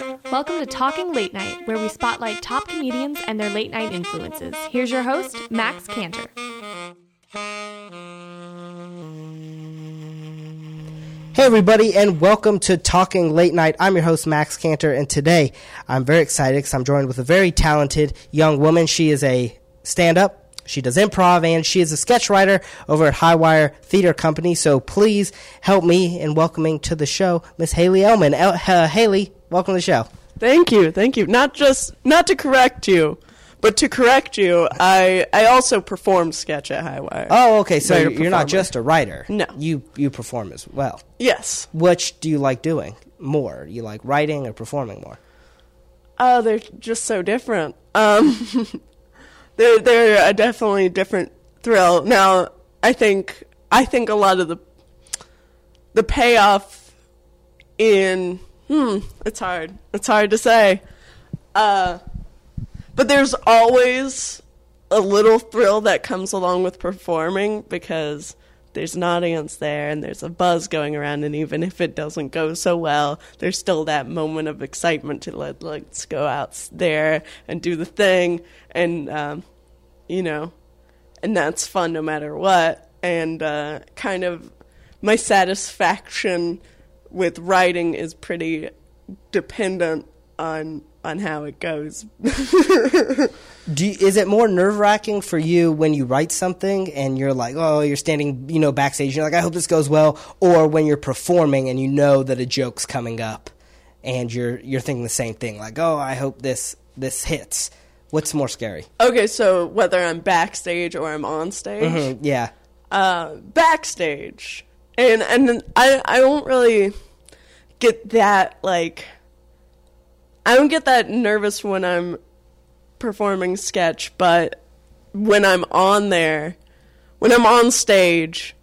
Welcome to Talking Late Night, where we spotlight top comedians and their late night influences. Here's your host, Max Cantor. Hey, everybody, and welcome to Talking Late Night. I'm your host, Max Cantor, and today I'm very excited because I'm joined with a very talented young woman. She is a stand up, she does improv, and she is a sketch writer over at Highwire Theater Company. So please help me in welcoming to the show Miss Haley Elman. El- uh, Haley, welcome to the show. Thank you, thank you. Not just not to correct you, but to correct you, I I also perform sketch at Highwire. Oh, okay. So Writer, you're not just a writer. No. You you perform as well. Yes. Which do you like doing more? You like writing or performing more? Oh, they're just so different. Um, they're they're a definitely different thrill. Now, I think I think a lot of the the payoff in hmm, it's hard. It's hard to say. Uh, but there's always a little thrill that comes along with performing because there's an audience there and there's a buzz going around and even if it doesn't go so well there's still that moment of excitement to let let's go out there and do the thing and um, you know and that's fun no matter what and uh, kind of my satisfaction with writing is pretty dependent on on how it goes Do you, is it more nerve wracking for you when you write something and you're like, oh, you're standing, you know, backstage, you're like, I hope this goes well, or when you're performing and you know that a joke's coming up, and you're you're thinking the same thing, like, oh, I hope this this hits. What's more scary? Okay, so whether I'm backstage or I'm on stage, Mhm, yeah. uh, backstage, and and I I don't really get that like I don't get that nervous when I'm performing sketch, but when I'm on there, when I'm on stage,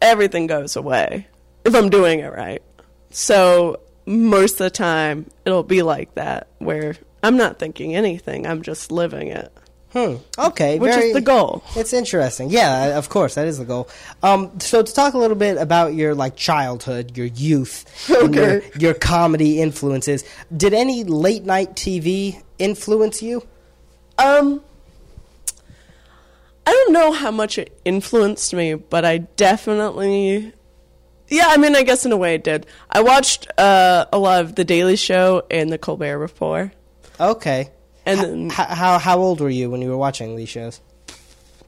everything goes away if I'm doing it right. So most of the time it'll be like that where I'm not thinking anything, I'm just living it. Hmm. Okay. Which is the goal. It's interesting. Yeah, of course, that is the goal. Um, so to talk a little bit about your like childhood, your youth, and your, your comedy influences. Did any late night TV influence you? Um, I don't know how much it influenced me, but I definitely, yeah. I mean, I guess in a way it did. I watched uh, a lot of The Daily Show and The Colbert Report, Okay. And then, how how old were you when you were watching these shows?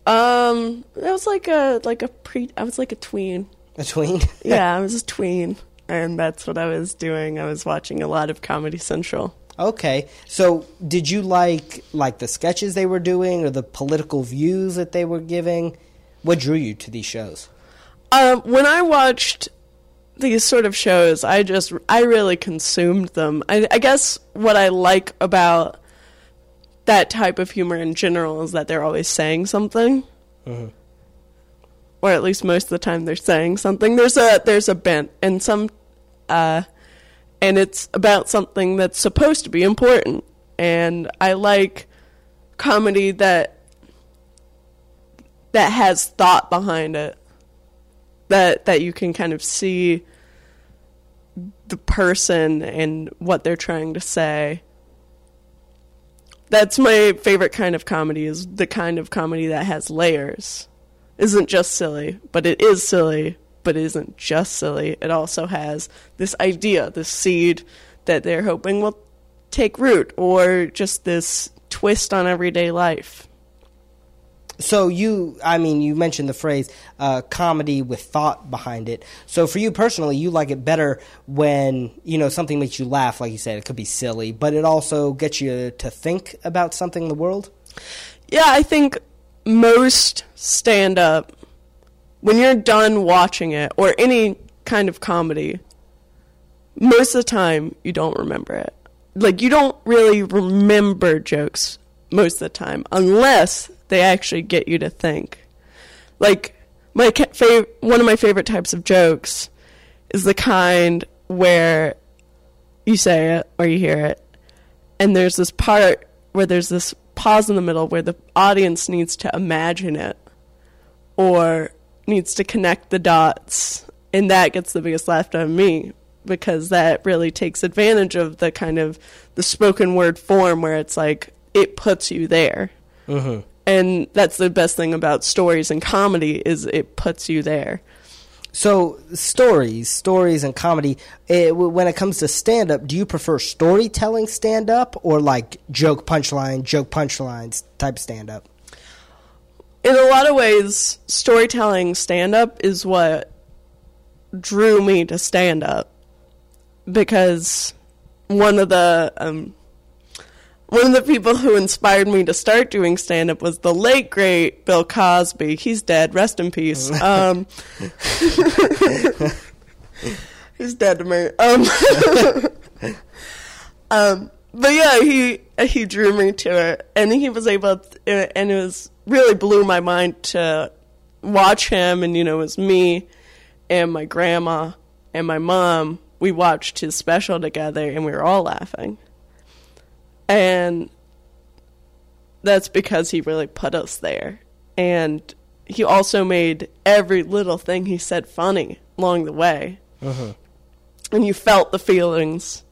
um, I was like a like a pre. I was like a tween. A tween. Yeah, I was a tween, and that's what I was doing. I was watching a lot of Comedy Central. Okay. So did you like like the sketches they were doing or the political views that they were giving? What drew you to these shows? Um, when I watched these sort of shows, I just I really consumed them. I, I guess what I like about that type of humor in general is that they're always saying something, or at least most of the time they're saying something. There's a there's a bent and some, uh, and it's about something that's supposed to be important. And I like comedy that that has thought behind it that that you can kind of see the person and what they're trying to say. That's my favorite kind of comedy is the kind of comedy that has layers. Isn't just silly, but it is silly, but it isn't just silly. It also has this idea, this seed that they're hoping will take root or just this twist on everyday life. So you, I mean, you mentioned the phrase uh, comedy with thought behind it. So for you personally, you like it better when you know something makes you laugh, like you said. It could be silly, but it also gets you to think about something in the world. Yeah, I think most stand up, when you're done watching it, or any kind of comedy, most of the time you don't remember it. Like, you don't really remember jokes most of the time, unless they actually get you to think. Like, my fav- one of my favorite types of jokes is the kind where you say it or you hear it, and there's this part where there's this pause in the middle where the audience needs to imagine it or needs to connect the dots and that gets the biggest laugh out of me because that really takes advantage of the kind of the spoken word form where it's like it puts you there. Mm-hmm. And that's the best thing about stories and comedy is it puts you there. So stories, stories, and comedy. eh, w when it comes to stand up, do you prefer storytelling stand up or like joke punchline, joke punchlines type stand up? in a lot of ways, storytelling stand up is what drew me to stand up because one of the um, one of the people who inspired me to start doing stand up was the late great Bill Cosby. He's dead. Rest in peace. Um, he's dead to me. Um, um, but yeah, he he drew me to it, and he was able, to, and it was really blew my mind to watch him, and you know, it was me and my grandma and my mom. We watched his special together, and we were all laughing, and that's because he really put us there, and he also made every little thing he said funny along the way, uh-huh. and you felt the feelings,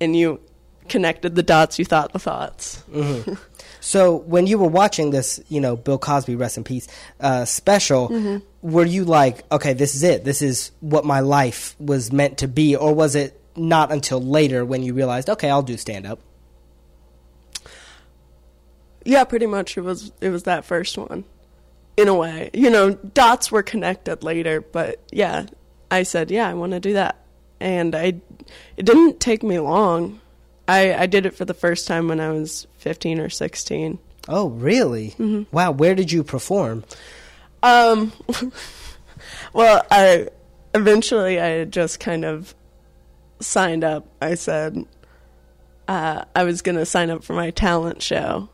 and you connected the dots you thought the thoughts. Mm-hmm. So when you were watching this, you know, Bill Cosby, rest in peace, uh, special, mm-hmm. were you like, okay, this is it. This is what my life was meant to be, or was it not until later when you realized, okay, I'll do stand up? Yeah, pretty much it was it was that first one. In a way. You know, dots were connected later, but yeah, I said, yeah, I want to do that. And I it didn't take me long. I I did it for the first time when I was 15 or 16. Oh, really? Wow. Where did you perform? Um, well, I eventually I just kind of signed up. I said uh, I was going to sign up for my talent show,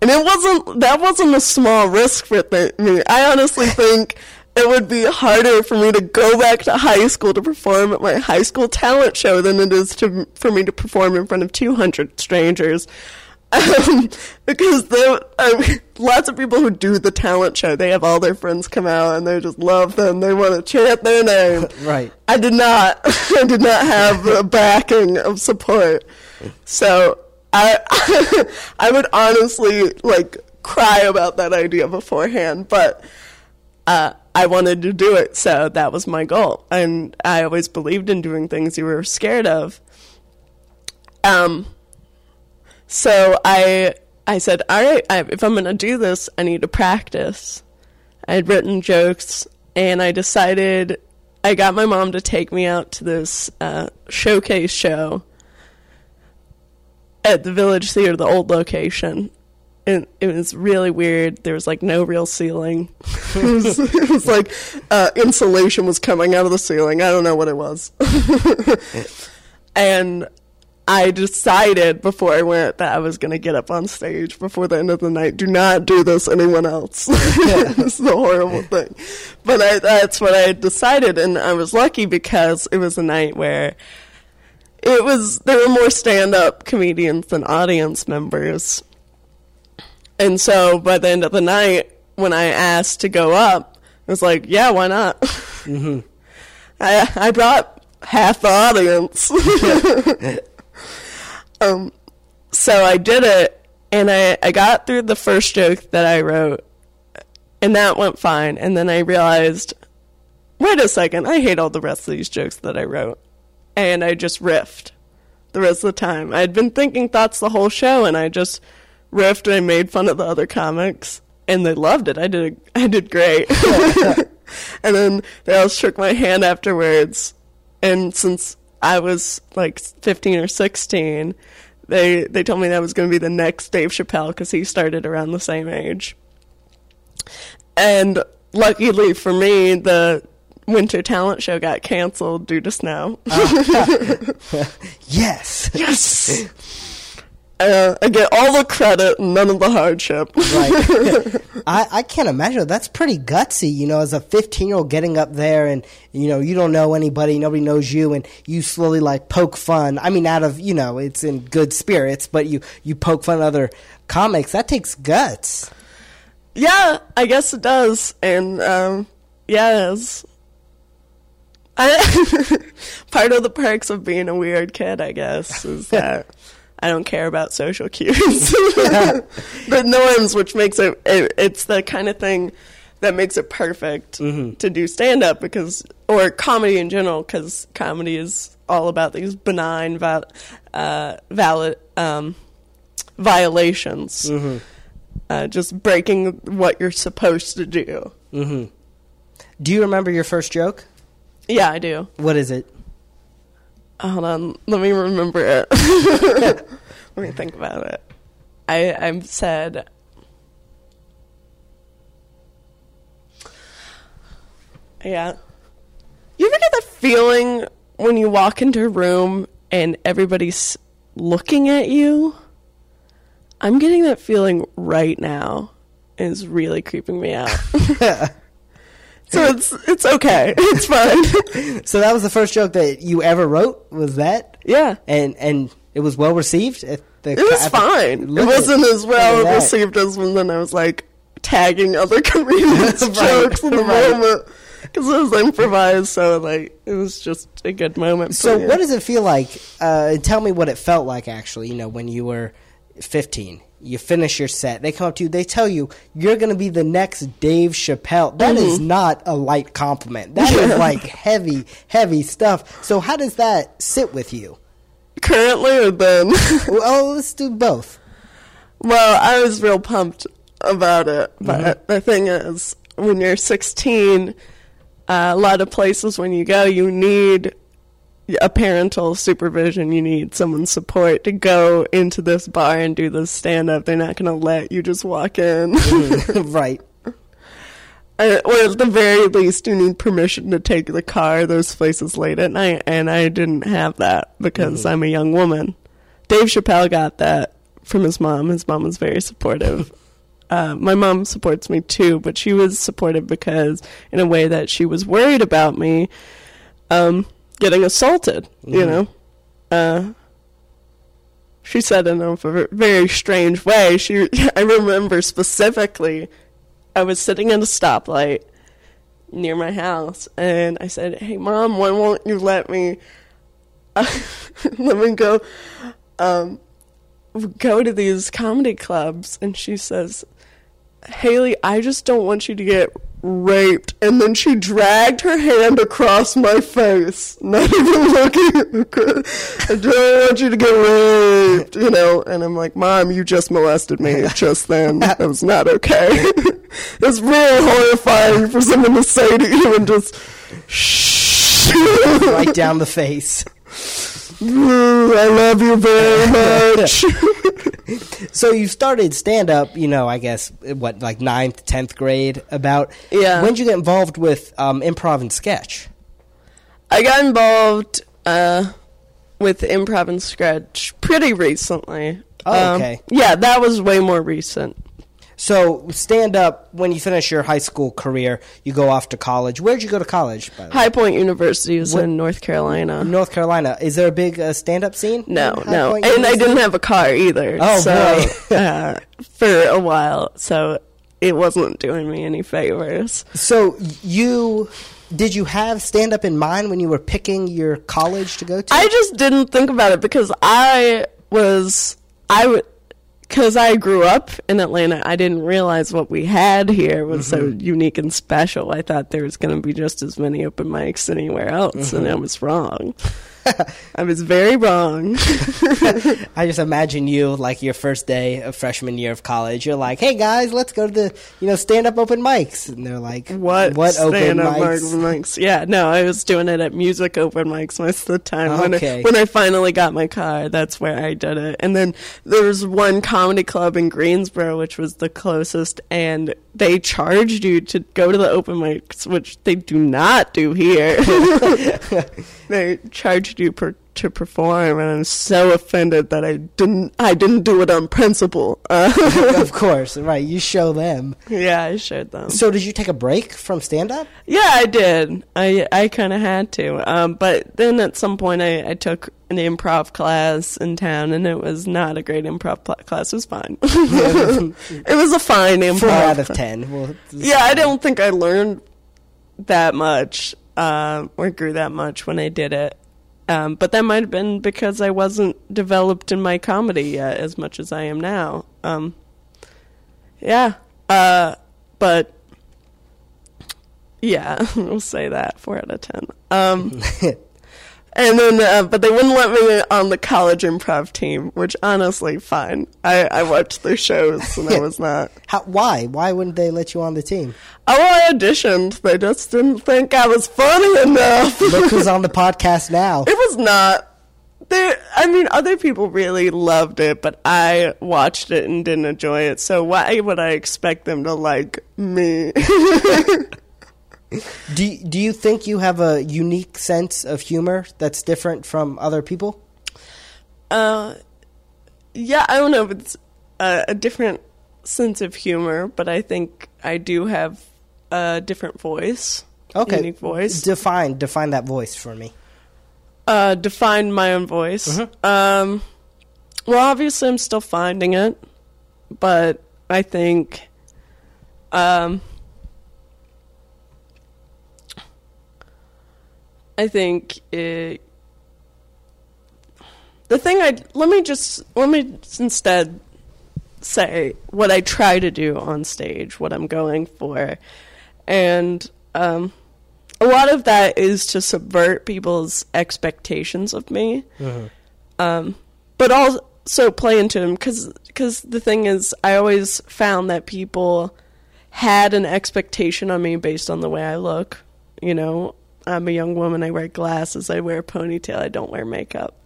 and it wasn't that wasn't a small risk for th- me. I honestly think it would be harder for me to go back to high school to perform at my high school talent show than it is to for me to perform in front of 200 strangers. Um, because there, mean, lots of people who do the talent show, they have all their friends come out and they just love them. They want to chant their name. Right. I did not. I did not have the backing of support. So I, I would honestly like cry about that idea beforehand, but uh, I wanted to do it, so that was my goal. And I always believed in doing things you were scared of. Um, so I I said, all right, I, if I'm gonna do this, I need to practice. I had written jokes, and I decided I got my mom to take me out to this uh, showcase show at the Village Theater, the old location. And it was really weird. There was like no real ceiling. it, was, it was like uh, insulation was coming out of the ceiling. I don't know what it was. and I decided before I went that I was going to get up on stage before the end of the night. Do not do this, anyone else. this is a horrible thing. But I, that's what I decided, and I was lucky because it was a night where it was there were more stand-up comedians than audience members, and so by the end of the night, when I asked to go up, I was like, "Yeah, why not?" Mm-hmm. I I brought half the audience. Um, so I did it, and I, I got through the first joke that I wrote, and that went fine. And then I realized, wait a second, I hate all the rest of these jokes that I wrote. And I just riffed the rest of the time. I'd been thinking thoughts the whole show, and I just riffed and I made fun of the other comics, and they loved it. I did, I did great. and then they all shook my hand afterwards. And since I was like 15 or 16, they they told me that was going to be the next Dave Chappelle because he started around the same age. And luckily for me, the winter talent show got canceled due to snow. Yes. yes. Uh, I get all the credit none of the hardship. Right. I, I can't imagine. That's pretty gutsy, you know, as a 15 year old getting up there and, you know, you don't know anybody, nobody knows you, and you slowly like poke fun. I mean, out of, you know, it's in good spirits, but you, you poke fun at other comics. That takes guts. Yeah, I guess it does. And um, yeah, it's, I, part of the perks of being a weird kid, I guess, is that I don't care about social cues, the norms, which makes it, it, it's the kind of thing that makes it perfect Mm-hmm. to do stand up because, or comedy in general, because comedy is all about these benign, val, uh, valid, um, violations. Mm-hmm. Uh, just breaking what you're supposed to do. Do you remember your first joke? Yeah, I do. What is it? Uh, hold on, let me remember it. let me think about it. I I've said. Yeah. You ever get that feeling when you walk into a room and everybody's looking at you? I'm getting that feeling right now. and It's really creeping me out. so it's it's okay. It's fine. So that was the first joke that you ever wrote. Was that? yeah. And and it was well received. At the, It was at the- fine. It wasn't as well received as when then I was like tagging other comedians' Right, jokes in the right. moment because it was improvised. So like it was just a good moment. So what does it feel like? Uh, tell me what it felt like. Actually, you know, when you were fifteen, you finish your set. They come up to you. They tell you you're going to be the next Dave Chappelle. That is Mm-hmm. not a light compliment. That is like heavy, heavy stuff. So how does that sit with you? currently or then? Well, let's do both. well, I was real pumped about it, but Mm-hmm. the thing is, when you're 16, uh, a lot of places when you go, you need a parental supervision. You need someone's support to go into this bar and do this stand up. They're not going to let you just walk in. right. Uh, or at the very least, you need permission to take the car those places late at night, and I didn't have that because I'm a young woman. Dave Chappelle got that from his mom. His mom was very supportive. uh, my mom supports me too, but she was supportive because, in a way, that she was worried about me um, getting assaulted. You know, uh, she said in a very strange way. She, I remember specifically, I was sitting at a stoplight near my house, and I said, "Hey, mom, why won't you let me, let me go, um, go to these comedy clubs?" And she says, "Haley, I just don't want you to get." Raped, and then she dragged her hand across my face, not even looking. I don't want you to get raped, you know. And I'm like, Mom, you just molested me just then. That was not okay. it's really horrifying for someone to say to you and just shh. Right down the face. I love you very much. So you started stand up, you know, I guess what like ninth, tenth grade. About Yeah. When did you get involved with um, improv and sketch? I got involved uh, with improv and sketch pretty recently. Oh, Um, okay. yeah, that was way more recent. So stand up when you finish your high school career, you go off to college. Where'd you go to college? By the way? High Point University is What- in North Carolina. North Carolina. Is there a big uh, stand up scene? No, High no, Point and I didn't have a car either. Oh, so, boy. uh, for a while, so it wasn't doing me any favors. So you did you have stand up in mind when you were picking your college to go to? I just didn't think about it because I was I would because I grew up in Atlanta. I didn't realize what we had here was so mm-hmm. unique and special. I thought there was going to be just as many open mics anywhere else, and mm-hmm. I was wrong. I was very wrong. I just imagine you like your first day of freshman year of college. You're like, "Hey guys, let's go to the you know stand up open mics," and they're like, What? What open mics?" mics? Yeah, no, I was doing it at music open mics most of the time. When, I, when I finally got my car, that's where I did it. And then there was one comedy club in Greensboro, which was the closest, and they charged you to go to the open mics, which they do not do here. they charged you per, to perform, and I'm so offended that I didn't. I didn't do it on principle. Uh, of course, right? You show them. yeah, I showed them. So did you take a break from stand up? Yeah, I did. I I kind of had to. Um, but then at some point, I, I took an improv class in town, and it was not a great improv pl- class. It was fine. it was a fine improv. Four out of ten. Well, Yeah, I don't think I learned that much. uh, or grew that much when I did it. Um, but that might have been because I wasn't developed in my comedy yet as much as I am now. Um, yeah, uh, but yeah, we'll say that four out of ten. Um, and then, uh, but they wouldn't let me on the college improv team, which honestly, fine. I, I watched their shows and I was not. How, why? Why wouldn't they let you on the team? Oh, I auditioned. They just didn't think I was funny enough. Look who's on the podcast now. It was not. There, I mean, other people really loved it, but I watched it and didn't enjoy it. So why would I expect them to like me? Do Do you think you have a unique sense of humor that's different from other people? uh, yeah, I don't know if it's a, a different sense of humor, but I think I do have a different voice. Okay, unique voice. Define define that voice for me. uh, define my own voice. Mhm. Um, well, obviously, I'm still finding it, but I think, um, I think it. The thing I let me just let me instead say what I try to do on stage, what I'm going for, and um, a lot of that is to subvert people's expectations of me, um, but also play into them because because the thing is, I always found that people had an expectation on me based on the way I look. You know, I'm a young woman. I wear glasses. I wear a ponytail. I don't wear makeup.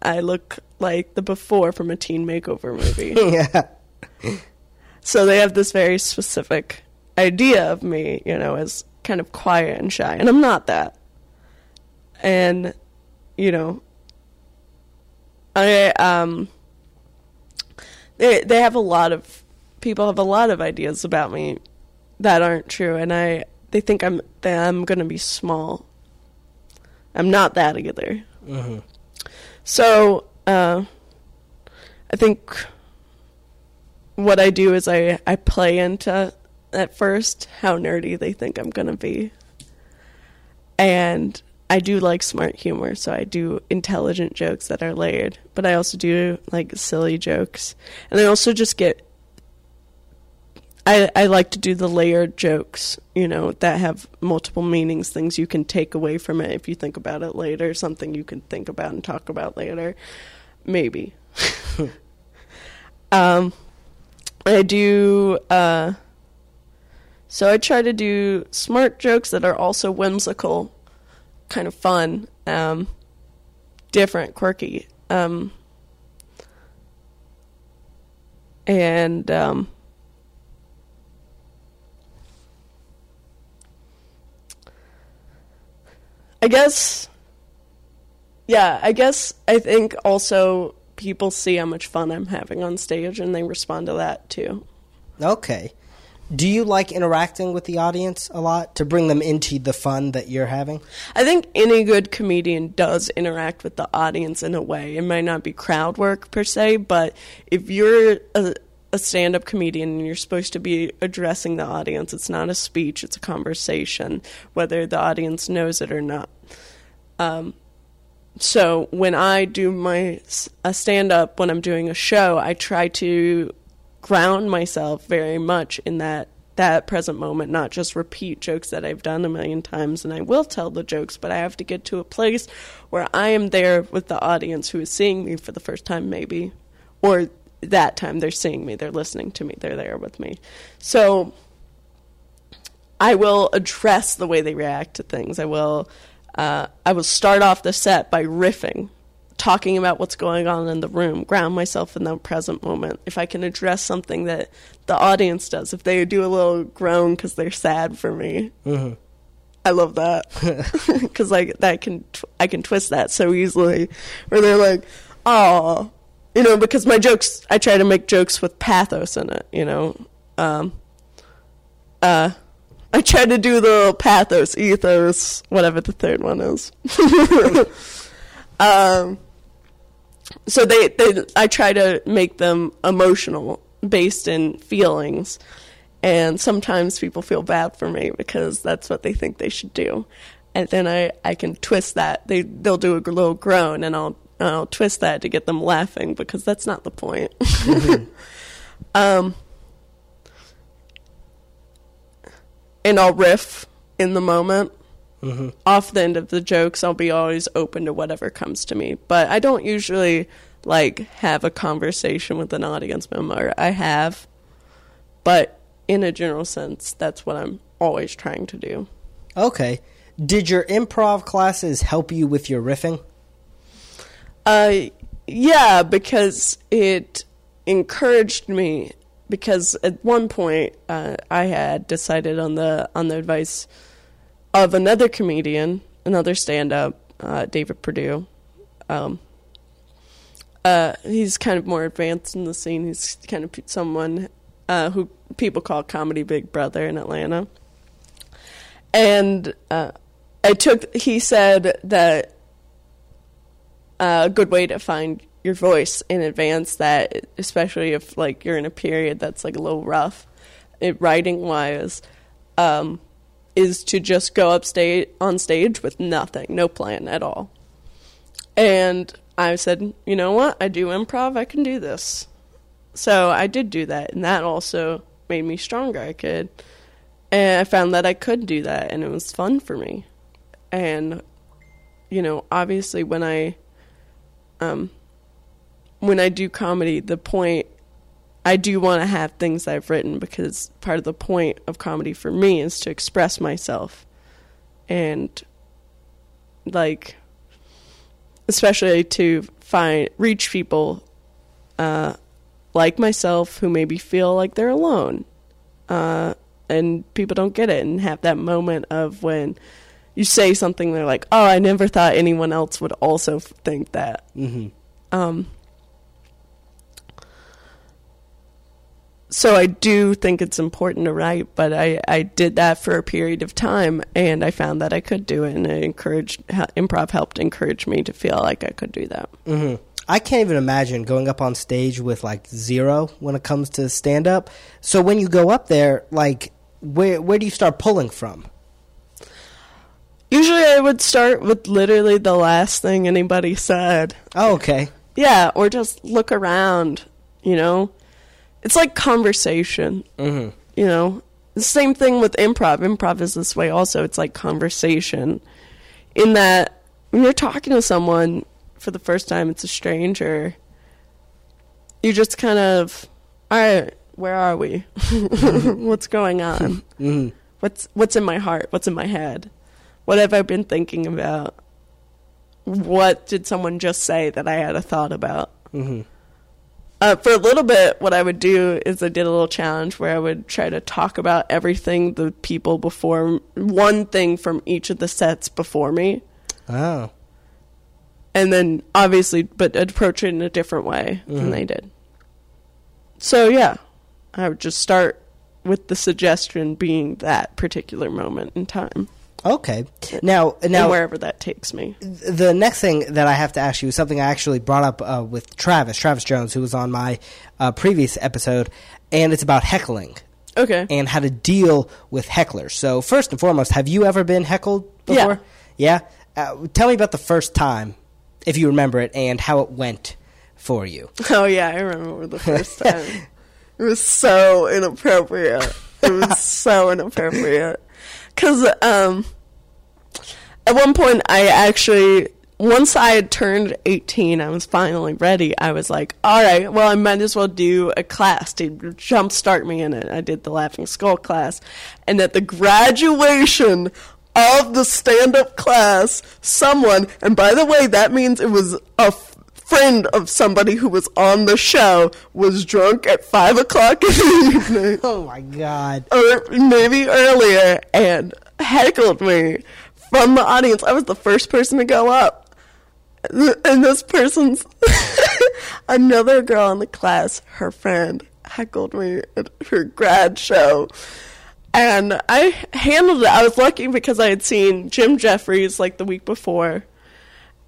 I look like the before from a teen makeover movie. yeah. So they have this very specific idea of me, you know, as kind of quiet and shy, and I'm not that. And you know, I um they they have a lot of people have a lot of ideas about me that aren't true, and I they think I'm that I'm gonna be small. I'm not that either. hmm So, uh, I think what I do is I, I play into at first how nerdy they think I'm going to be. And I do like smart humor, so I do intelligent jokes that are layered, but I also do like silly jokes. And I also just get I, I like to do the layered jokes, you know, that have multiple meanings, things you can take away from it if you think about it later, something you can think about and talk about later. Maybe. um, I do, uh, so I try to do smart jokes that are also whimsical, kind of fun, um, different, quirky. Um, and, um, I guess, yeah, I guess I think also people see how much fun I'm having on stage and they respond to that too. Okay. Do you like interacting with the audience a lot to bring them into the fun that you're having? I think any good comedian does interact with the audience in a way. It might not be crowd work per se, but if you're a, a stand up comedian and you're supposed to be addressing the audience, it's not a speech, it's a conversation, whether the audience knows it or not. Um, so when I do my a stand up when I'm doing a show, I try to ground myself very much in that that present moment, not just repeat jokes that I've done a million times and I will tell the jokes, but I have to get to a place where I am there with the audience who is seeing me for the first time maybe or that time they're seeing me, they're listening to me, they're there with me. So I will address the way they react to things. I will uh, I will start off the set by riffing, talking about what's going on in the room, ground myself in the present moment. If I can address something that the audience does, if they do a little groan because they're sad for me, hmm I love that because like that can tw- I can twist that so easily, where they're like, oh, you know, because my jokes I try to make jokes with pathos in it, you know. Um, uh, I try to do the little pathos, ethos, whatever the third one is. um, so they, they, I try to make them emotional, based in feelings, And sometimes people feel bad for me because that's what they think they should do. And then I, I can twist that. They they'll do a little groan and I'll I'll twist that to get them laughing because that's not the point. um and I'll riff in the moment. Mm-hmm. Off the end of the jokes, I'll be always open to whatever comes to me. But I don't usually like have a conversation with an audience member. I have, but in a general sense, that's what I'm always trying to do. Okay. Did your improv classes help you with your riffing? Uh, yeah, because it encouraged me. Because at one point, uh, I had decided on the on the advice of another comedian, another stand-up, uh, David Perdue. Um, uh, he's kind of more advanced in the scene. He's kind of someone uh, who people call comedy Big Brother in Atlanta. And uh, I took. He said that a good way to find your voice in advance that especially if like you're in a period that's like a little rough it, writing wise um, is to just go up stage on stage with nothing no plan at all. And i said you know what? I do improv i can do this. So i did do that and that also made me stronger i could. And i found that i could do that and it was fun for me. And you know obviously when i um, when I do comedy, the point I do want to have things I've written because part of the point of comedy for me is to express myself. And like especially to find reach people uh, like myself who maybe feel like they're alone uh, and people don't get it and have that moment of when you say something they're like oh i never thought anyone else would also think that Mm-hmm. um, so I do think it's important to write, but I, I did that for a period of time, and I found that I could do it, and it encouraged improv helped encourage me to feel like I could do that. Mm-hmm. I can't even imagine going up on stage with like zero when it comes to stand up. So when you go up there, like where where do you start pulling from? Usually, I would start with literally the last thing anybody said. Oh, okay. Yeah, or just look around. You know, it's like conversation. Mm-hmm. You know, the same thing with improv. Improv is this way also. It's like conversation. In that, when you're talking to someone for the first time, it's a stranger. You just kind of, all right, where are we? What's going on? Mm-hmm. What's what's in my heart? What's in my head? What have I been thinking about? What did someone just say that I had a thought about? Mm-hmm. Uh, for a little bit, what I would do is I did a little challenge where I would try to talk about everything the people before, one thing from each of the sets before me, Oh. and then obviously, but approach it in a different way than Mhm. they did. So yeah, I would just start with the suggestion being that particular moment in time, Okay. Now, and now wherever that takes me. the next thing that I have to ask you is something I actually brought up uh, with Travis, Travis Jones, who was on my uh, previous episode, and it's about heckling Okay. and how to deal with hecklers. So, first and foremost, have you ever been heckled Yeah. before? Yeah. Uh, tell me about the first time, if you remember it, and how it went for you. Oh yeah, I remember the first time. it was so inappropriate. It was so inappropriate. Cause um, at one point I actually once I had turned eighteen, I was finally ready. I was like, all right, well I might as well do a class to jumpstart me in it. I did the Laughing Skull class, and at the graduation of the stand-up class, someone, and by the way, that means it was a friend of somebody who was on the show, was drunk at five o'clock in the evening, Oh my God. or maybe earlier, and heckled me from the audience. I was the first person to go up, and this person's another girl in the class, her friend, heckled me at her grad show. And I handled it. I was lucky because I had seen Jim Jeffries like the week before,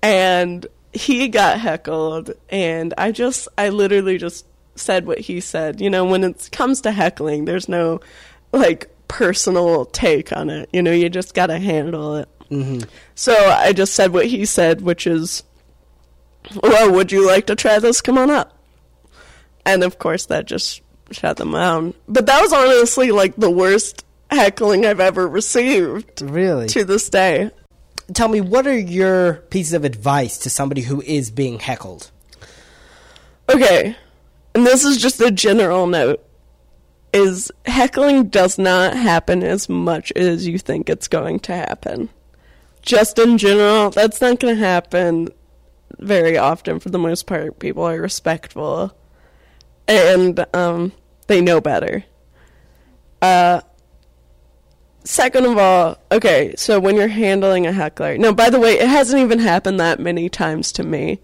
and he got heckled, and I just, I literally just said what he said. You know, when it comes to heckling, there's no like personal take on it. You know, you just got to handle it. hmm So I just said what he said, which is, "Well, would you like to try this? Come on up." And of course, that just shut them down. But that was honestly like the worst heckling I've ever received Really? to this day. Tell me, what are your pieces of advice to somebody who is being heckled? Okay, and this is just a general note. Is heckling does not happen as much as you think it's going to happen. Just in general, that's not going to happen very often. For the most part, people are respectful and um, they know better. Uh, second of all, okay, so when you're handling a heckler, now by the way, it hasn't even happened that many times to me.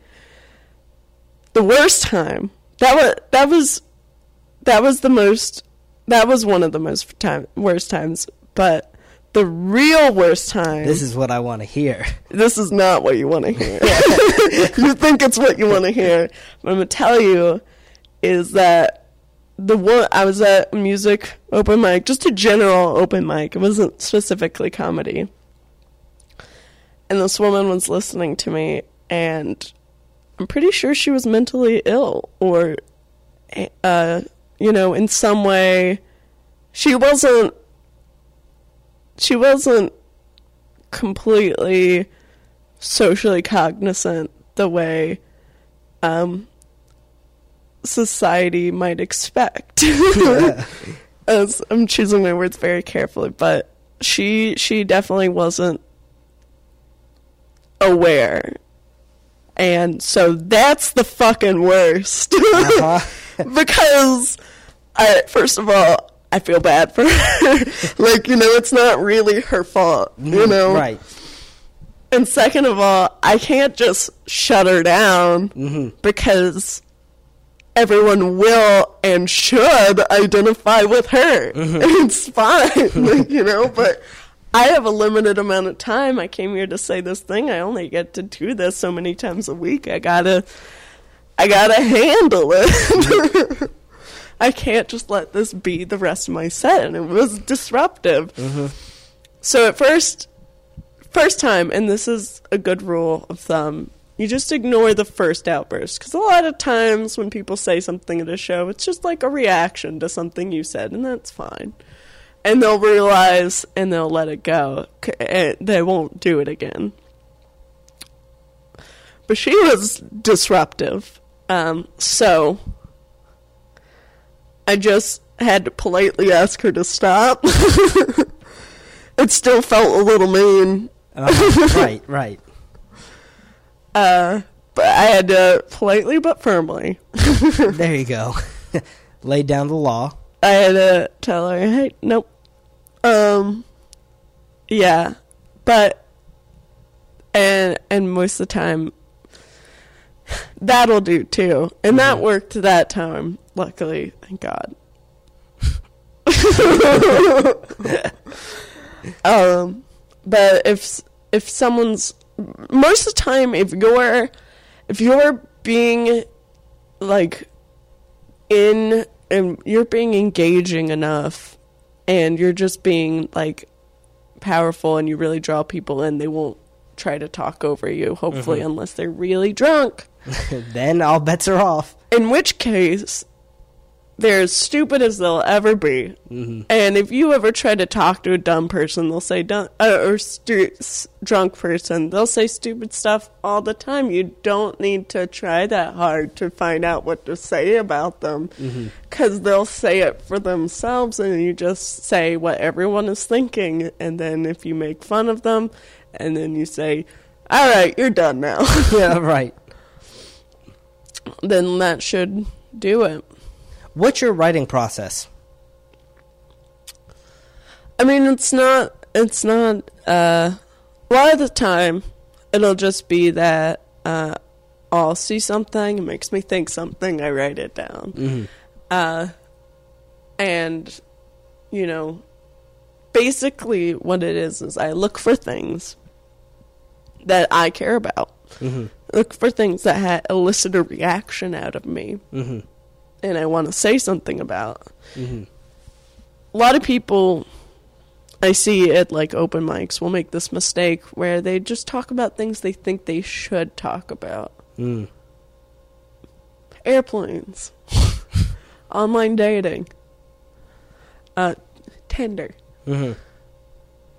The worst time that was that was that was the most that was one of the most time worst times but the real worst time This is what I want to hear. this is not what you want to hear. You think it's what you want to hear. But i'm gonna tell you is that the one i was at a music open mic just a general open mic. It wasn't specifically comedy. And this woman was listening to me and i'm pretty sure she was mentally ill or uh you know in some way she wasn't she wasn't completely socially cognizant the way um society might expect as i'm choosing my words very carefully but she she definitely wasn't aware and so that's the fucking worst Uh-huh. because I first of all I feel bad for her. like you know, it's not really her fault. You know, Right. And second of all, I can't just shut her down Mm-hmm. because everyone will and should identify with her. Mm-hmm. It's fine, you know. But I have a limited amount of time. I came here to say this thing. I only get to do this so many times a week. I gotta, I gotta handle it. I can't just let this be the rest of my set, and it was disruptive. So at first, first time, and this is a good rule of thumb, you just ignore the first outburst. Because a lot of times when people say something at a show, it's just like a reaction to something you said, and that's fine. And they'll realize and they'll let it go. And They won't do it again. But she was disruptive. Um, so I just had to politely ask her to stop. it still felt a little mean. Uh-huh. right, right. Uh, but I had to politely but firmly. There you go. Laid down the law. I had to tell her, hey, nope. Um, yeah, but and and most of the time, that'll do too, and that worked that time. Luckily, thank God. um, but if if someone's most of the time, if you're if you're being like in and you're being engaging enough and you're just being like powerful and you really draw people in they won't try to talk over you hopefully mm-hmm. unless they're really drunk then all bets are off. in which case they're as stupid as they'll ever be. And if you ever try to talk to a dumb person they'll say dumb uh, or stu- drunk person they'll say stupid stuff all the time. You don't need to try that hard to find out what to say about them. Because they'll say it for themselves and you just say what everyone is thinking. And then if you make fun of them and then you say all right you're done now. Yeah, right. then that should do it What's your writing process? I mean, it's not. It's not. Uh, a lot of the time, it'll just be that uh, I'll see something, it makes me think something, I write it down. Uh, and you know, basically, what it is is I look for things that I care about. Look for things that ha- elicit a reaction out of me. And I want to say something about. A lot of people I see at like open mics will make this mistake where they just talk about things they think they should talk about. Mm. Airplanes, online dating, uh, Tinder. hmm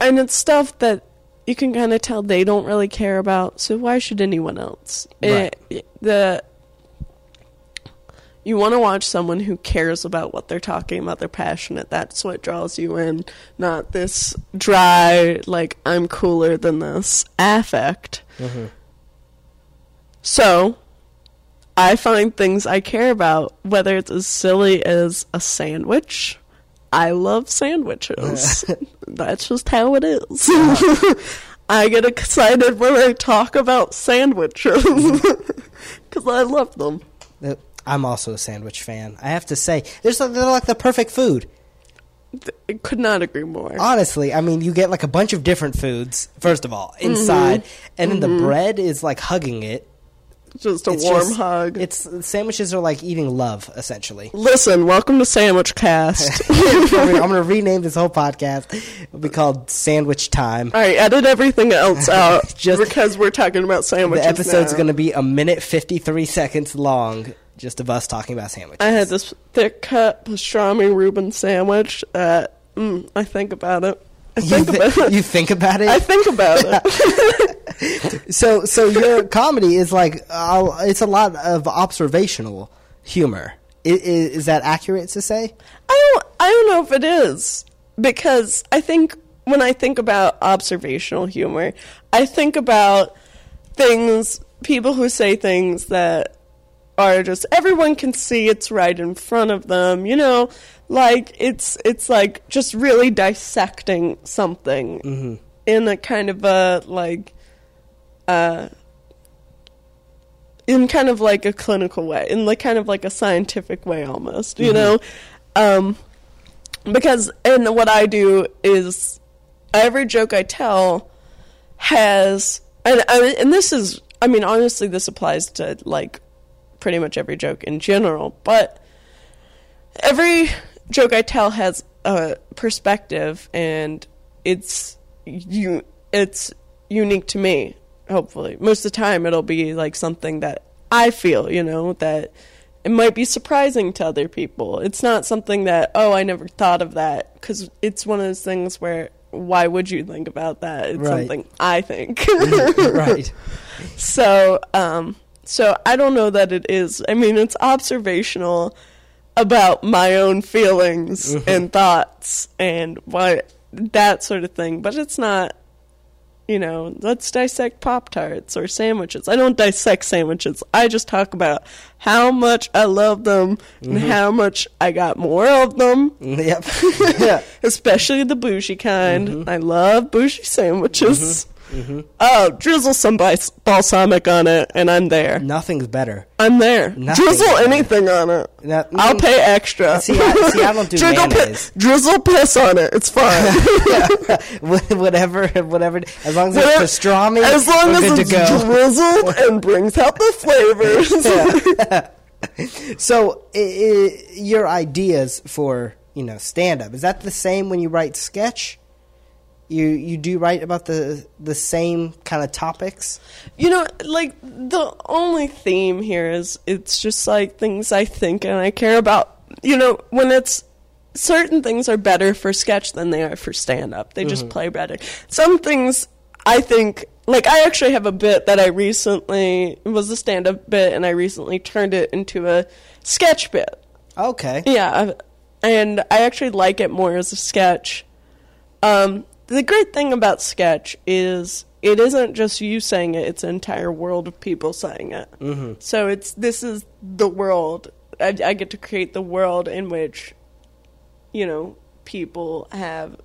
and it's stuff that you can kind of tell they don't really care about. So why should anyone else? Right. It- the you want to watch someone who cares about what they're talking about. They're passionate. That's what draws you in, not this dry like I'm cooler than this affect. hmm So I find things I care about, whether it's as silly as a sandwich. I love sandwiches. That's just how it is. I get excited when I talk about sandwiches because I love them. I'm also a sandwich fan. I have to say, there's they're like the perfect food. I could not agree more. Honestly, I mean, you get like a bunch of different foods. First of all, inside, Mm-hmm. and then the bread is like hugging it. Just a It's warm just- hug. It's sandwiches are like eating love, essentially. Listen, welcome to Sandwich Cast. I'm going to rename this whole podcast. It'll be called Sandwich Time. All right, edit everything else out Just- because we're talking about sandwiches. The episode's going to be a minute 53 seconds long, just of us talking about sandwiches. I had this thick cut pastrami Reuben sandwich that mm, I think about it. I you, think thi- about it. you think about it? I think about it. so, so your comedy is like uh, it's a lot of observational humor. I- i- Is, that accurate to say? I don't. I don't know if it is because I think when I think about observational humor, I think about things. People who say things that are just everyone can see it's right in front of them. You know, like it's it's like just really dissecting something in a kind of a like uh in kind of like a clinical way, in like kind of like a scientific way almost, you know? Um because and what I do is every joke I tell has and and this is I mean honestly this applies to like pretty much every joke in general, but every joke I tell has a perspective and it's you it's unique to me hopefully most of the time it'll be like something that I feel you know that it might be surprising to other people it's not something that oh I never thought of that cuz it's one of those things where why would you think about that it's Right. something I think right. so, um, so I don't know that it is. I mean, it's observational about my own feelings mm-hmm. and thoughts and what that sort of thing. But it's not, you know, let's dissect Pop Tarts or sandwiches. I don't dissect sandwiches. I just talk about how much I love them and mm-hmm. how much I got more of them, mm, Yep. yeah. especially the bougie kind. Mm-hmm. I love bougie sandwiches. Oh, drizzle some balsamic on it, and I'm there. Nothing's better. I'm there. Nothing drizzle better. anything on it. No- I'll mm. pay extra. See, I- see, I don't do drizzle, mayonnaise. drizzle piss on it. It's fine. whatever, whatever. As long as Whatever- it's pastrami, as long as it's drizzled and brings out the flavors. So, i i your ideas for you know stand up is that the same when you write sketch? You you do write about the the same kind of topics. You know, like the only theme here is it's just like things I think and I care about. You know, when it's certain things are better for sketch than they are for stand up. They just play better. Some things I think like I actually have a bit that I recently it was a stand up bit and I recently turned it into a sketch bit. Okay. Yeah, and I actually like it more as a sketch. Um, the great thing about sketch is it isn't just you saying it; it's an entire world of people saying it. Mm-hmm. So it's this is the world. I, I get to create the world in which, you know, people have.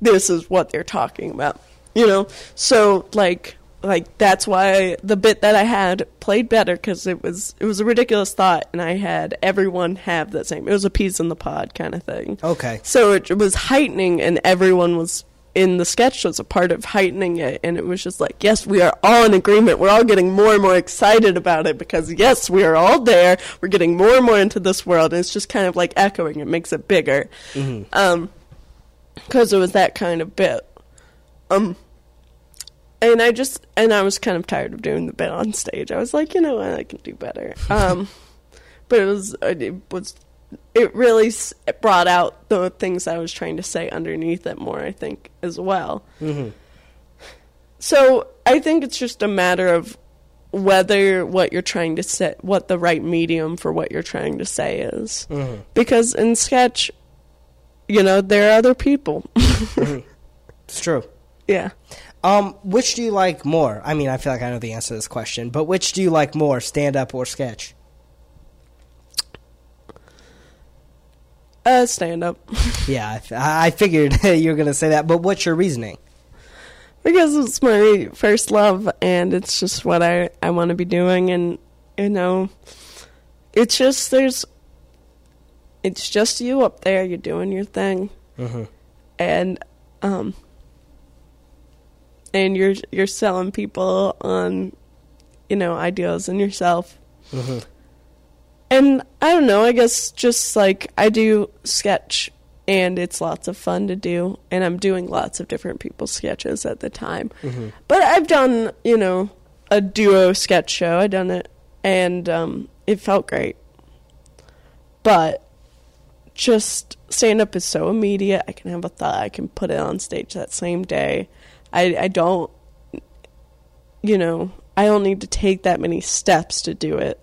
This is what they're talking about. You know, so like like that's why the bit that I had played better because it was it was a ridiculous thought and I had everyone have that same. It was a piece in the pod kind of thing. Okay. So it, it was heightening and everyone was in the sketch was a part of heightening it and it was just like yes we are all in agreement we're all getting more and more excited about it because yes we are all there we're getting more and more into this world and it's just kind of like echoing it makes it bigger um because it was that kind of bit um and i just and i was kind of tired of doing the bit on stage i was like you know what i can do better um but it was it was it really it brought out the things I was trying to say underneath it more. I think as well. Mhm. So I think it's just a matter of whether what you're trying to say, what the right medium for what you're trying to say is. Mhm. Because in sketch, you know, there are other people. It's true. yeah. Um, which do you like more? I mean, I feel like I know the answer to this question, but which do you like more, stand up or sketch? Uh, stand up. Yeah, I, f- I figured you were going to say that, but what's your reasoning? because it's my first love and it's just what I, I want to be doing and you know it's just there's it's just you up there you're doing your thing Mm-hmm. and um and you're you're selling people on you know ideals and yourself Mhm. and I don't know I guess just like I do sketch and it's lots of fun to do and I'm doing lots of different people's sketches at the time Mhm. but I've done you know a duo sketch show I done it and um it felt great but just stand up is so immediate. I can have a thought. I can put it on stage that same day. I I don't you know, I don't need to take that many steps to do it.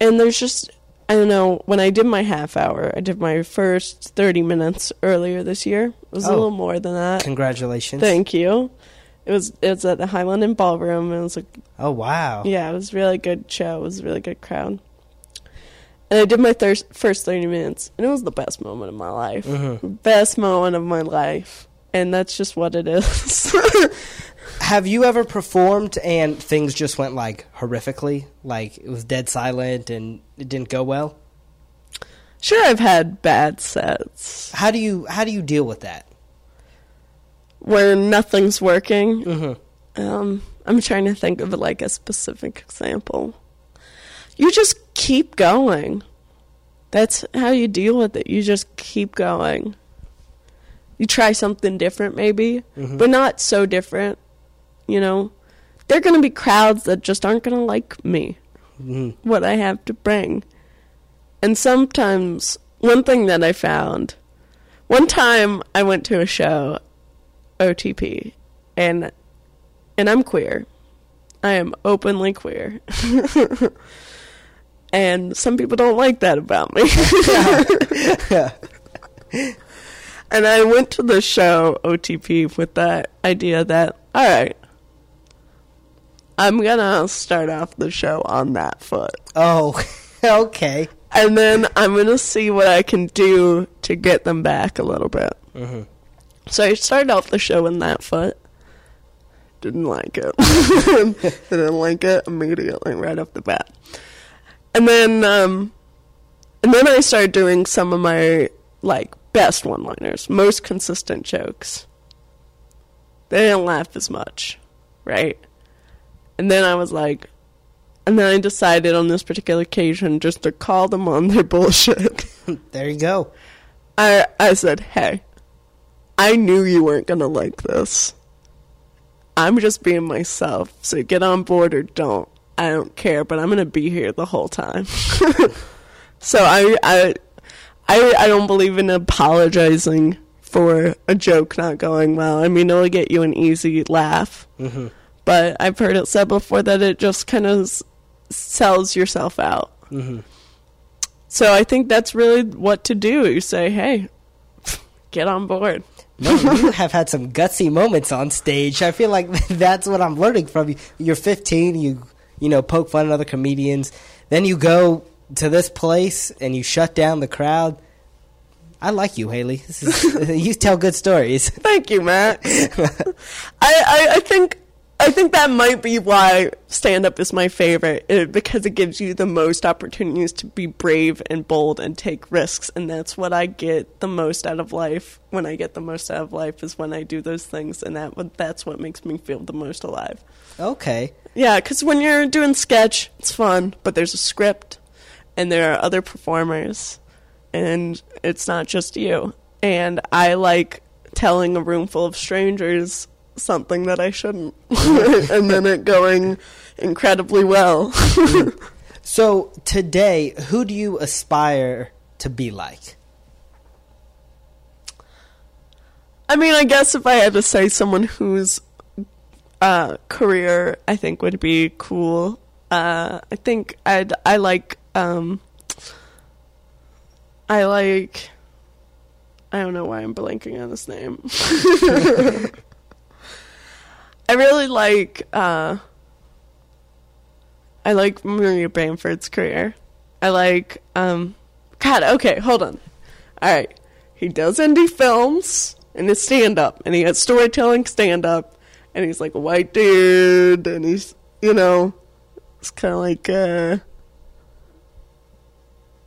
And there's just I don't know, when I did my half hour, I did my first 30 minutes earlier this year. It was a Oh. little more than that. Congratulations. Thank you. It was it was at the Highland Inn Ballroom and it was like Oh, wow. yeah, it was a really good show. It was a really good crowd. And I did my thir- first 30 minutes, and it was the best moment of my life. Mhm. Best moment of my life. And that's just what it is. Have you ever performed and things just went like horrifically? Like it was dead silent and it didn't go well? sure, I've had bad sets How do you how do you deal with that? where nothing's working. Mm-hmm. Um, I'm trying to think of like a specific example. You just keep going. That's how you deal with it. You just keep going. You try something different, maybe, Mhm. but not so different. You know, there are going to be crowds that just aren't going to like me, hmm what I have to bring. And sometimes, one thing that I found, one time I went to a show, OTP, and and I'm queer. I am openly queer. and some people don't like that about me. and I went to the show OTP with that idea that all right, I'm going to start off the show on that foot. Oh, okay. And then I'm going to see what I can do to get them back a little bit. hmm So I started off the show in that foot. Didn't like it. Didn't like it immediately right off the bat. And then um and then I started doing some of my like best one-liners, most consistent jokes. They didn't laugh as much, right? And then I was like and then I decided on this particular occasion just to call them on their bullshit. There you go. I I said, "Hey, I knew you weren't gonna like this. I'm just being myself. So get on board or don't. I don't care, but I'm gonna be here the whole time." so I I I I don't believe in apologizing for a joke not going well. I mean, it'll get you an easy laugh, hmm but I've heard it said before that it just kind of s- sells yourself out. hmm So I think that's really what to do. You say, "Hey, get on board." No, you have had some gutsy moments on stage. I feel like that's what I'm learning from you. You're 15. You you know poke fun at other comedians. Then you go to this place and you shut down the crowd. I like you, Hayley. This is, you tell good stories. Thank you, Matt. I, I I think I think that might be why stand up is my favorite uh, because it gives you the most opportunities to be brave and bold and take risks and that's what I get the most out of life. When I get the most out of life is when I do those things and that that's what makes me feel the most alive. Okay. Yeah, cuz when you're doing sketch, it's fun, but there's a script and there are other performers and it's not just you. And I like telling a room full of strangers something that I shouldn't, and then it going incredibly well. So today, who do you aspire to be like? I mean, I guess if I had to say someone whose uh, career I think would be cool, uh, I think I'd I like um, I like I don't know why I'm blanking on this name. I really like uh, I like Maria Bamford's career. I like um, God. Okay, hold on. All right, he does indie films and it's stand up, and he has storytelling stand up, and he's like a white dude, and he's you know, it's kind of like uh,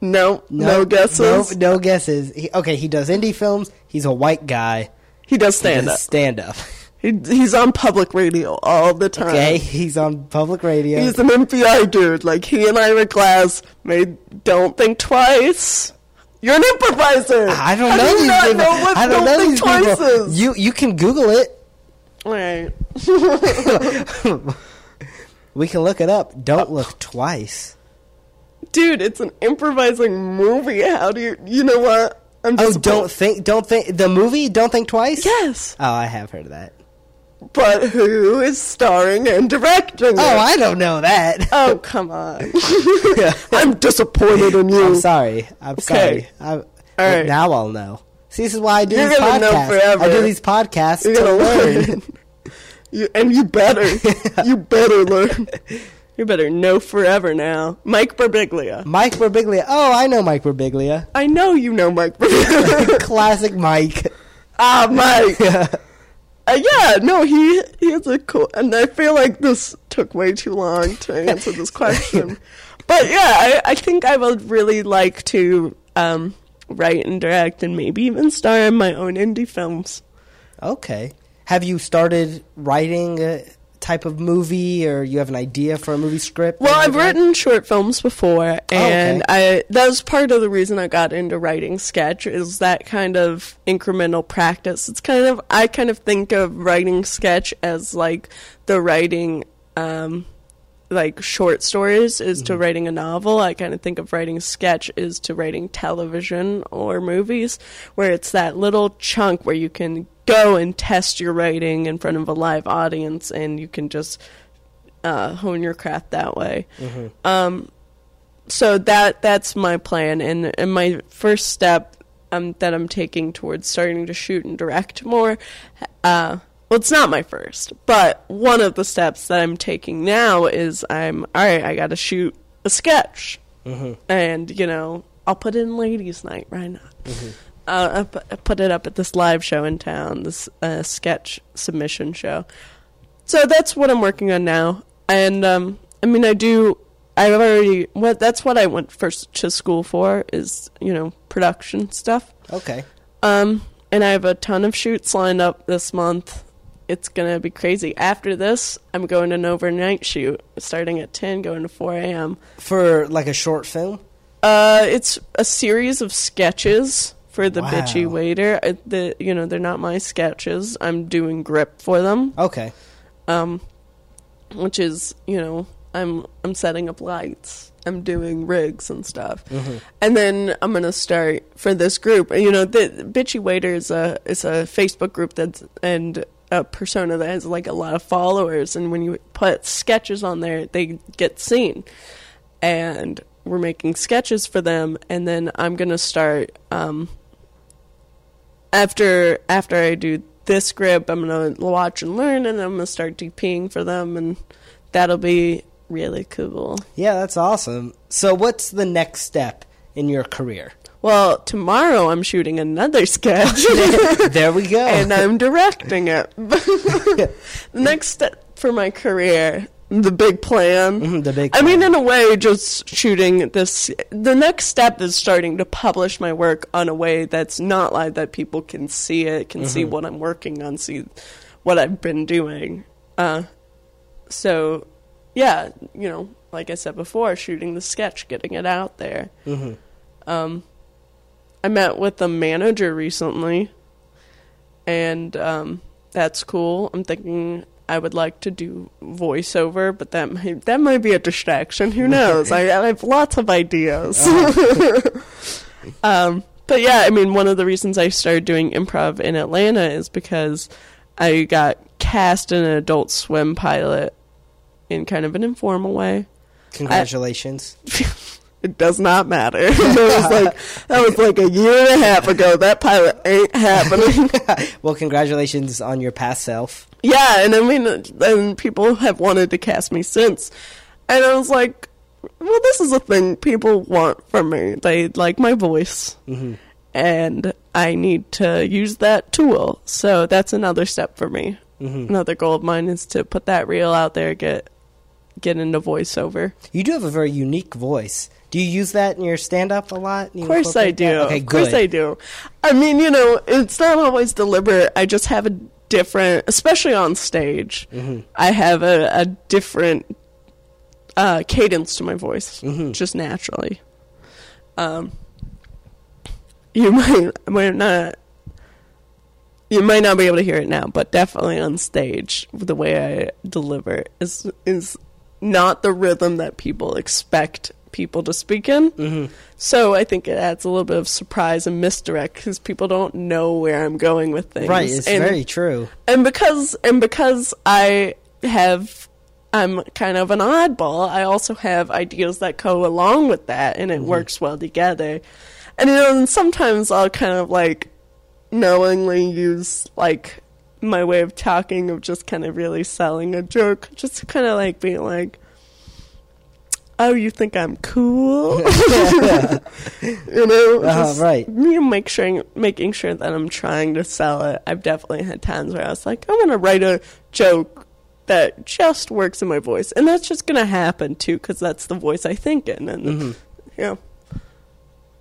no, no, guesses. No, no guesses. He, okay, he does indie films. He's a white guy. He does stand up. Stand up. He, he's on public radio all the time. Okay, he's on public radio. He's an NPR dude. Like he and Ira Glass made "Don't Think Twice." You're an improviser. I don't How know do these people. know what I don't "Don't know Think these Twice" people. is? You you can Google it. All right. We can look it up. Don't look twice. Dude, it's an improvising movie. How do you? You know what? I'm Oh, don't think. Don't think. The movie. Don't think twice. Yes, Oh, I have heard of that. but who is starring and directing? Oh, it? I don't know that. Oh, come on. I'm disappointed in you. I'm sorry. I'm Okay. sorry. I'm, right. Now I'll know. See, this is why I do You're these gonna know podcasts. forever. I do these podcasts You're to gonna learn. learn. You, and you better. you better learn. You better know forever now. Mike Birbiglia. Mike Birbiglia. Oh, I know Mike Birbiglia. I know you know Mike Birbiglia. Classic Mike. ah, Mike. Uh, yeah, no, he he is a cool, and I feel like this took way too long to answer this question. but yeah, I, I think I would really like to um, write and direct, and maybe even star in my own indie films. Okay. Have you started writing a type of movie, or you have an idea for a movie script? Well, I've written short films before, and okay. I that was part of the reason I got into writing sketch is that kind of incremental practice. It's kind of I kind of think of writing sketch as like the writing um like short stories is to writing a novel. I kind of think of writing sketch is to writing television or movies, where it's that little chunk where you can go and test your writing in front of a live audience, and you can just uh, hone your craft that way. Um, so that that's my plan, and and my first step um, that I'm taking towards starting to shoot and direct more. Uh, well, it's not my first, but one of the steps that I'm taking now is I'm all right. I got to shoot a sketch, and you know I'll put in ladies' night. Why not? Uh, I put it up at this live show in town, this uh, sketch submission show. So that's what I'm working on now. And um, I mean, I do. I've already. What that's what I went first to school for is you know production stuff. Okay. Um, and I have a ton of shoots lined up this month. It's gonna be crazy. After this, I'm going to an overnight shoot, starting at ten, going to four a.m. For like a short film? Uh, it's a series of sketches for the Wow. bitchy waiter. Uh, The you know they're not my sketches. I'm doing grip for them. Okay. um, which is you know I'm I'm setting up lights, I'm doing rigs and stuff, and then I'm gonna start for this group. You know, the bitchy waiter is a is a Facebook group that's and a persona that has like a lot of followers, and when you put sketches on there, they get seen, and we're making sketches for them, and then I'm gonna start um, after after I do this grip, I'm gonna watch and learn, and I'm gonna start DPing for them, and that'll be really cool. Yeah, that's awesome. So, what's the next step in your career? Well, tomorrow I'm shooting another sketch, there we go. and I'm directing it. the next step, for my career, the big plan. Mhm, the big Plan. I mean, in a way, just shooting this. The next step is starting to publish my work on a way that's not like that people can see it, can see what I'm working on, see what I've been doing. Uh, so, yeah, you know, like I said before, shooting the sketch, getting it out there. Mhm. Um, I met with a manager recently, and um, that's cool. I'm thinking I would like to do voiceover, but that might, that might be a distraction. Who knows? I, I have lots of ideas. um, but yeah, I mean, one of the reasons I started doing improv in Atlanta is because I got cast in an Adult Swim pilot in kind of an informal way. Congratulations. It does not matter. that was like that was like a year and a half ago. That pilot ain't happening. well, congratulations on your past self. yeah, and I mean, and people have wanted to cast me since, and I was like, well, this is a thing people want from me. They like my voice, hmm and I need to use that tool. So that's another step for me. hmm Another goal of mine is to put that reel out there, get get into voiceover. You do have a very unique voice. Do you use that in your stand up a lot? Of course I do. Okay, of course good. I do. I mean, you know, it's not always deliberate. I just have a different, especially on stage. Mhm. I have a, a different uh, cadence to my voice, Mhm. just naturally. Um, you might might not. You might not be able to hear it now, but definitely on stage, the way I deliver is is not the rhythm that people expect people to speak in. Mhm. So I think it adds a little bit of surprise and misdirect because people don't know where I'm going with things. Right, it's and, very true. and because and because I have I'm kind of an oddball. I also have ideas that go along with that, and it works well together. And you know, and sometimes I'll kind of like knowingly use like my way of talking of just kind of really selling a joke, just to kind of like being like, "Oh, you think I'm cool?" you know, just, right. Know, make sure making sure that I'm trying to sell it. I've definitely had times where I was like, "I'm gonna write a joke." That just works in my voice, and that's just gonna happen too, because that's the voice I think in, and Mhm. yeah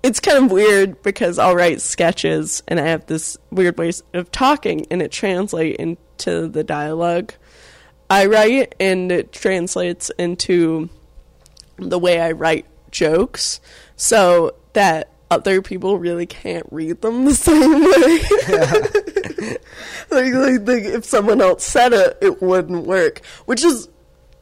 it's kind of weird because I'll write sketches and I have this weird way of talking and it translates into the dialogue I write and it translates into the way I write jokes so that other people really can't read them the same way. like, like, like if someone else said it, it wouldn't work, which is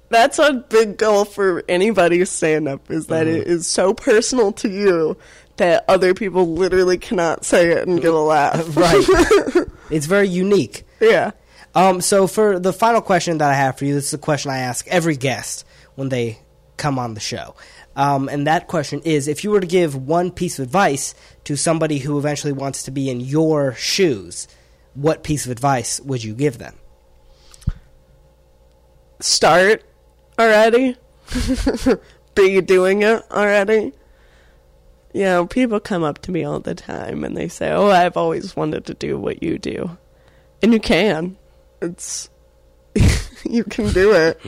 that's a big goal for anybody's stand up is that it is so personal to you that other people literally cannot say it and get a laugh. Right. it's very unique. yeah. Um, so for the final question that I have for you, this is a question I ask every guest when they come on the show. Um, and that question is if you were to give one piece of advice to somebody who eventually wants to be in your shoes, what piece of advice would you give them? Start already. Be doing it already. You know, people come up to me all the time and they say, "Oh, I've always wanted to do what you do," and you can. It's you can do it.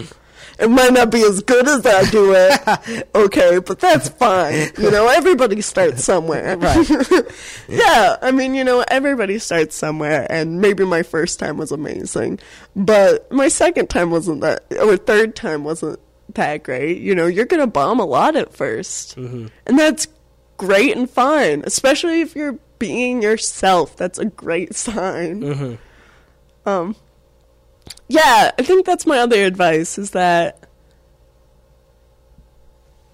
It might not be as good as I do it, okay, but that's fine. You know, everybody starts somewhere. Right. yeah, I mean, you know, everybody starts somewhere, and maybe my first time was amazing, but my second time wasn't that, or third time wasn't that great. You know, you're gonna bomb a lot at 1st and that's great and fine, especially if you're being yourself. That's a great sign. Mm-hmm. Um, yeah, I think that's my other advice is that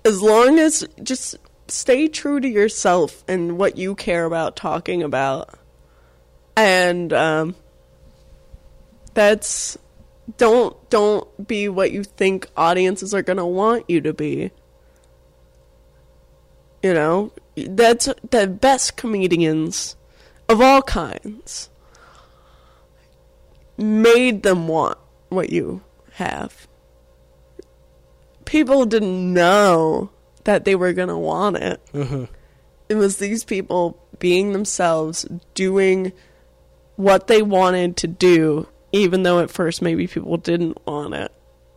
as long as just stay true to yourself and what you care about talking about, and um, that's don't don't be what you think audiences are gonna want you to be. You know, that's the best comedians of all kinds made them want what you have. People didn't know that they were going to want it. Mhm. It was these people being themselves, doing what they wanted to do, even though at first maybe people didn't want it.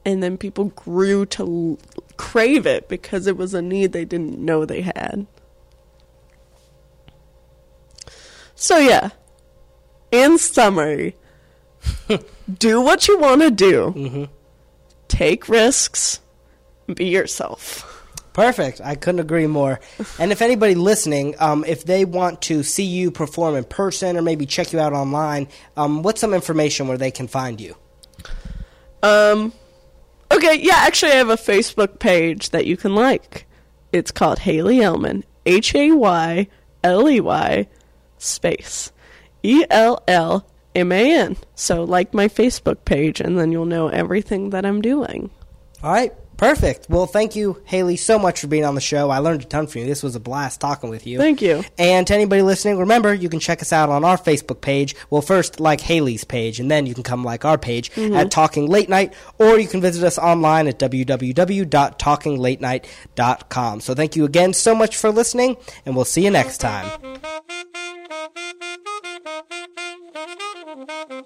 And then people grew to l- crave it because it was a need they didn't know they had. So, yeah, in summary, do what you want to do, take risks, be yourself. Perfect. I couldn't agree more. And if anybody listening, um, if they want to see you perform in person or maybe check you out online, um, what's some information where they can find you? Um, okay, yeah, actually, I have a Facebook page that you can like. It's called Hayley Ellman. H A Y L E Y space E L L M A N. So, like my Facebook page, and then you'll know everything that I'm doing. All right. Perfect. Well, thank you, Hayley, so much for being on the show. I learned a ton from you. This was a blast talking with you. Thank you. And to anybody listening, remember you can check us out on our Facebook page. Well, first like Hayley's page, and then you can come like our page mm-hmm. at Talking Late Night, or you can visit us online at www.talkinglatenight.com. So thank you again so much for listening, and we'll see you next time. Thank you.